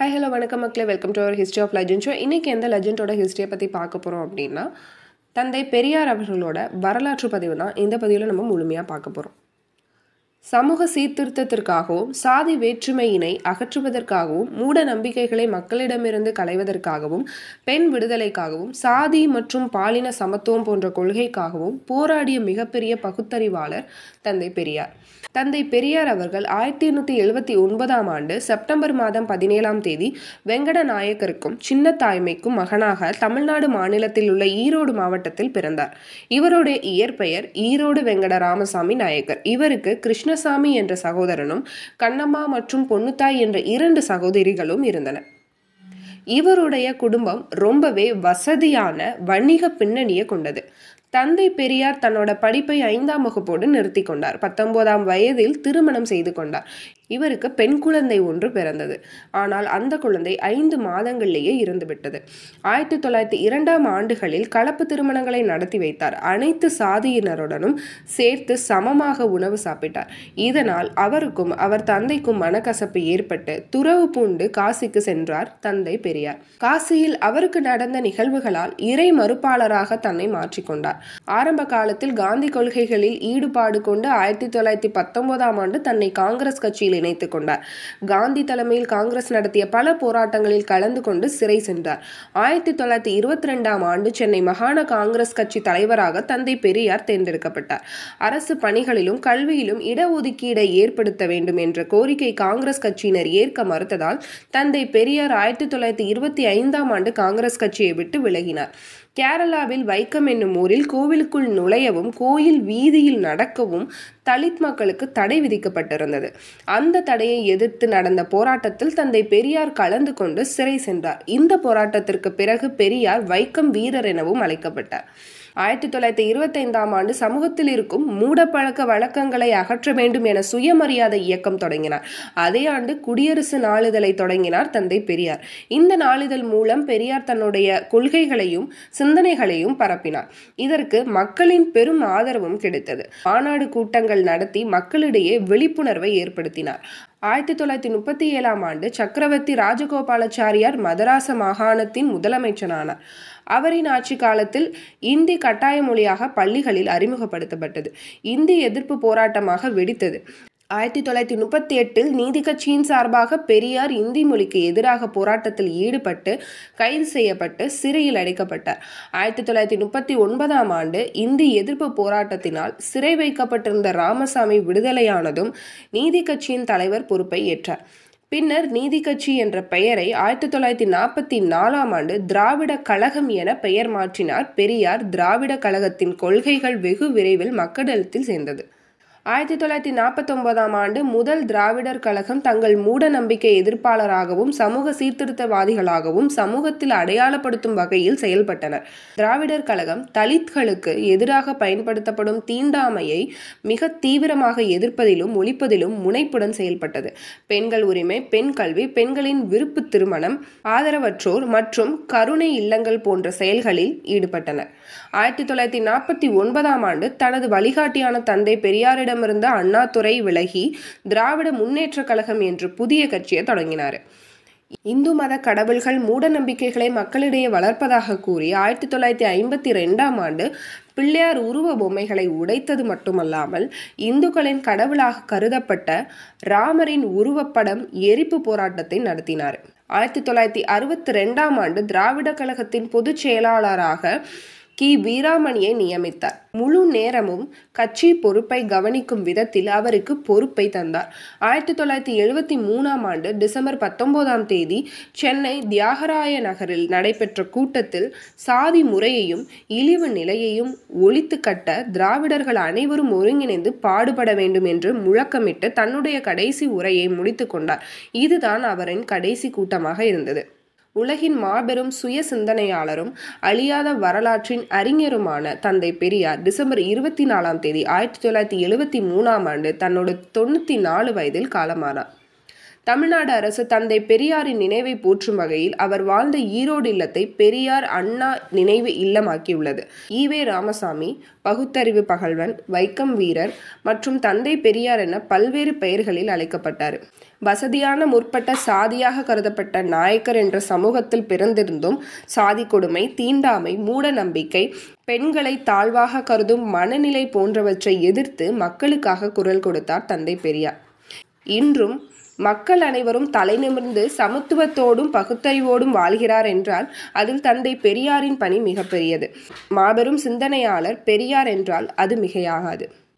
Hi hello வணக்கம் மக்களே. Welcome to our history of legend show இன்றைக்கி எந்த லெஜண்டோட ஹிஸ்ட்ரியை பற்றி பார்க்க போகிறோம் அப்படின்னா தந்தை பெரியார் அவர்களோட வரலாற்று பதிவு தான் இந்த பதிவில் நம்ம முழுமையாக பார்க்க போகிறோம் சமூக சீர்திருத்தத்திற்காகவும் சாதி வேற்றுமையினை அகற்றுவதற்காகவும் மூட நம்பிக்கைகளை மக்களிடமிருந்து களைவதற்காகவும் பெண் விடுதலைக்காகவும் சாதி மற்றும் பாலின சமத்துவம் போன்ற கொள்கைக்காகவும் போராடிய மிகப்பெரிய பகுத்தறிவாளர் தந்தை பெரியார். தந்தை பெரியார் அவர்கள் ஆயிரத்தி எண்ணூற்றி எழுபத்தி ஒன்பதாம் ஆண்டு செப்டம்பர் மாதம் பதினேழாம் தேதி வெங்கட நாயக்கருக்கும் சின்ன தாய்மைக்கும் மகனாக தமிழ்நாடு மாநிலத்தில் உள்ள ஈரோடு மாவட்டத்தில் பிறந்தார். இவருடைய இயற்பெயர் ஈரோடு வெங்கட ராமசாமி நாயக்கர். இவருக்கு கிருஷ்ண கிருஷ்ணசாமி என்ற சகோதரனும் கண்ணம்மா மற்றும் பொன்னுத்தாய் என்ற இரண்டு சகோதரிகளும் இருந்தனர் இவருடைய குடும்பம் ரொம்பவே வசதியான வணிக பின்னணியை கொண்டது. தந்தை பெரியார் தன்னோட படிப்பை ஐந்தாம் வகுப்போடு நிறுத்தி கொண்டார். பத்தொன்பதாம் வயதில் திருமணம் செய்து கொண்டார். இவருக்கு பெண் குழந்தை ஒன்று பிறந்தது. ஆனால் அந்த குழந்தை ஐந்து மாதங்களிலேயே இருந்துவிட்டது ஆயிரத்தி தொள்ளாயிரத்தி இரண்டாம் ஆண்டுகளில் கலப்பு திருமணங்களை நடத்தி வைத்தார். அனைத்து சாதியினருடனும் சேர்த்து சமமாக உணவு சாப்பிட்டார். இதனால் அவருக்கும் அவர் தந்தைக்கும் மனக்கசப்பு ஏற்பட்டு துறவு பூண்டு காசிக்கு சென்றார் தந்தை பெரியார். காசியில் அவருக்கு நடந்த நிகழ்வுகளால் இறை மறுப்பாளராக தன்னை மாற்றிக்கொண்டார் ஆரம்ப காலத்தில் காந்தி கொள்கைகளில் ஈடுபாடு கொண்டு ஆயிரத்தி தொள்ளாயிரத்தி பத்தொன்பதாம் ஆண்டு தன்னை காங்கிரஸ் கட்சியில் இணைத்துக் கொண்டார். காந்தி தலைமையில் காங்கிரஸ் நடத்திய பல போராட்டங்களில் கலந்து கொண்டு சிறை சென்றார். ஆயிரத்தி தொள்ளாயிரத்தி இருபத்தி ரெண்டாம் ஆண்டு சென்னை மாகாண காங்கிரஸ் கட்சி தலைவராக தந்தை பெரியார் தேர்ந்தெடுக்கப்பட்டார். அரசு பணிகளிலும் கல்வியிலும் இடஒதுக்கீடை ஏற்படுத்த வேண்டும் என்ற கோரிக்கை காங்கிரஸ் கட்சியினர் ஏற்க மறுத்ததால் தந்தை பெரியார் ஆயிரத்தி தொள்ளாயிரத்தி இருபத்தி ஐந்தாம் ஆண்டு காங்கிரஸ் கட்சியை விட்டு விலகினார். கேரளாவில் வைக்கம் என்னும் ஊரில் கோவிலுக்குள் நுழையவும் கோயில் வீதியில் நடக்கவும் தலித் மக்களுக்கு தடை விதிக்கப்பட்டிருந்தது. அந்த தடையை எதிர்த்து நடந்த போராட்டத்தில் தந்தை பெரியார் கலந்து கொண்டு சிறை சென்றார். இந்த போராட்டத்திற்கு பிறகு பெரியார் வைக்கம் வீரர் எனவும் அழைக்கப்பட்டார். ஆயிரத்தி தொள்ளாயிரத்தி இருபத்தைந்தாம் ஆண்டு சமூகத்தில் இருக்கும் மூடப்பழக்க வழக்கங்களை அகற்ற வேண்டும் என சுயமரியாதை இயக்கம் தொடங்கினார். அதே ஆண்டு குடியரசு நாளிதழை தொடங்கினார் தந்தை பெரியார். இந்த நாளிதழ் மூலம் பெரியார் தன்னுடைய கொள்கைகளையும் சிந்தனைகளையும் பரப்பினார். இதற்கு மக்களின் பெரும் ஆதரவும் கிடைத்தது. மாநாடு கூட்டங்கள் நடத்தி மக்களிடையே விழிப்புணர்வை ஏற்படுத்தினார். ஆயிரத்தி தொள்ளாயிரத்தி முப்பத்தி ஏழாம் ஆண்டு சக்கரவர்த்தி ராஜகோபாலாச்சாரியார் மதராச மாகாணத்தின் முதலமைச்சரானார் அவரின் ஆட்சி காலத்தில் இந்தி கட்டாய மொழியாக பள்ளிகளில் அறிமுகப்படுத்தப்பட்டது. இந்தி எதிர்ப்பு போராட்டமாக வெடித்தது. ஆயிரத்தி தொள்ளாயிரத்தி முப்பத்தி எட்டில் நீதி கட்சியின் சார்பாக பெரியார் இந்தி மொழிக்கு எதிராக போராட்டத்தில் ஈடுபட்டு கைது செய்யப்பட்டு சிறையில் அடைக்கப்பட்டார். ஆயிரத்தி தொள்ளாயிரத்தி முப்பத்தி ஒன்பதாம் ஆண்டு இந்தி எதிர்ப்பு போராட்டத்தினால் சிறை வைக்கப்பட்டிருந்த ராமசாமி விடுதலையானதும் நீதி கட்சியின் தலைவர் பொறுப்பை ஏற்றார். பின்னர் நீதி கட்சி என்ற பெயரை ஆயிரத்தி தொள்ளாயிரத்தி நாற்பத்தி நாலாம் ஆண்டு திராவிட கழகம் என பெயர் மாற்றினார் பெரியார் திராவிட கழகத்தின் கொள்கைகள் வெகு விரைவில் மக்களிடத்தில் சேர்ந்தது. ஆயிரத்தி தொள்ளாயிரத்தி நாற்பத்தொன்பதாம் ஆண்டு முதல் திராவிடர் கழகம் தங்கள் மூட நம்பிக்கை எதிர்ப்பாளராகவும் சமூக சீர்திருத்தவாதிகளாகவும் சமூகத்தில் அடையாளப்படுத்தும் வகையில் செயல்பட்டனர். திராவிடர் கழகம் தலித்களுக்கு எதிராக பயன்படுத்தப்படும் தீண்டாமையை மிக தீவிரமாக எதிர்ப்பதிலும் ஒழிப்பதிலும் முனைப்புடன் செயல்பட்டது. பெண்கள் உரிமை பெண் கல்வி பெண்களின் விருப்பு திருமணம் ஆதரவற்றோர் மற்றும் கருணை இல்லங்கள் போன்ற செயல்களில் ஈடுபட்டனர். ஆயிரத்தி தொள்ளாயிரத்தி நாற்பத்தி ஒன்பதாம் ஆண்டு தனது வழிகாட்டியான தந்தை பெரியாரிடம் இடமிருந்த அண்ணாதுரை விலகி திராவிட முன்னேற்ற கழகம் என்று புதிய கட்சியை தொடங்கினார். இந்து மத கடவுள்கள் மூட நம்பிக்கைகளை மக்களிடையே வளர்ப்பதாக கூறி ஆயிரத்தி தொள்ளாயிரத்தி ஐம்பத்தி ரெண்டாம் ஆண்டு பிள்ளையார் உருவ பொம்மைகளை உடைத்தது மட்டுமல்லாமல் இந்துக்களின் கடவுளாக கருதப்பட்ட ராமரின் உருவப்படம் எரிப்பு போராட்டத்தை நடத்தினார். ஆயிரத்தி தொள்ளாயிரத்தி அறுபத்தி ரெண்டாம் ஆண்டு திராவிட கழகத்தின் பொதுச் செயலாளராக கி வீராமணியை நியமித்தார். முழு நேரமும் கட்சி பொறுப்பை கவனிக்கும் விதத்தில் அவருக்கு பொறுப்பை தந்தார். ஆயிரத்தி தொள்ளாயிரத்தி எழுபத்தி மூணாம் ஆண்டு டிசம்பர் பத்தொன்பதாம் தேதி சென்னை தியாகராய நகரில் நடைபெற்ற கூட்டத்தில் சாதி முறையையும் இழிவு நிலையையும் ஒழித்து கட்ட திராவிடர்கள் அனைவரும் ஒருங்கிணைந்து பாடுபட வேண்டும் என்று முழக்கமிட்டு தன்னுடைய கடைசி உரையை முடித்து கொண்டார். இதுதான் அவரின் கடைசி கூட்டமாக இருந்தது. உலகின் மாபெரும் சுய சிந்தனையாளரும் அழியாத வரலாற்றின் அறிஞருமான தந்தை பெரியார் டிசம்பர் இருபத்தி நாலாம் தேதி ஆயிரத்தி தொள்ளாயிரத்தி எழுபத்தி மூணாம் ஆண்டு தன்னோட தொண்ணூற்றி நாலு வயதில் காலமானார். தமிழ்நாடு அரசு தந்தை பெரியாரின் நினைவை போற்றும் வகையில் அவர் வாழ்ந்த ஈரோடு இல்லத்தை பெரியார் அண்ணா நினைவு இல்லமாக்கியுள்ளது. ஈவே ராமசாமி பகுத்தறிவு பகல்வன் வைக்கம் வீரர் மற்றும் தந்தை பெரியார் என பல்வேறு பெயர்களில் அழைக்கப்பட்டார். வசதியான முற்பட்ட சாதியாக கருதப்பட்ட நாயக்கர் என்ற சமூகத்தில் பிறந்திருந்தும் சாதி கொடுமை தீண்டாமை மூட நம்பிக்கை பெண்களை தாழ்வாக கருதும் மனநிலை போன்றவற்றை எதிர்த்து மக்களுக்காக குரல் கொடுத்தார் தந்தை பெரியார். இன்றும் மக்கள் அனைவரும் தலை நிமிர்ந்து சமத்துவத்தோடும் பகுத்தறிவோடும் வாழ்கிறார் என்றால் அதில் தந்தை பெரியாரின் பணி மிகப்பெரியது. மாபெரும் சிந்தனையாளர் பெரியார் என்றால் அது மிகையாகாது.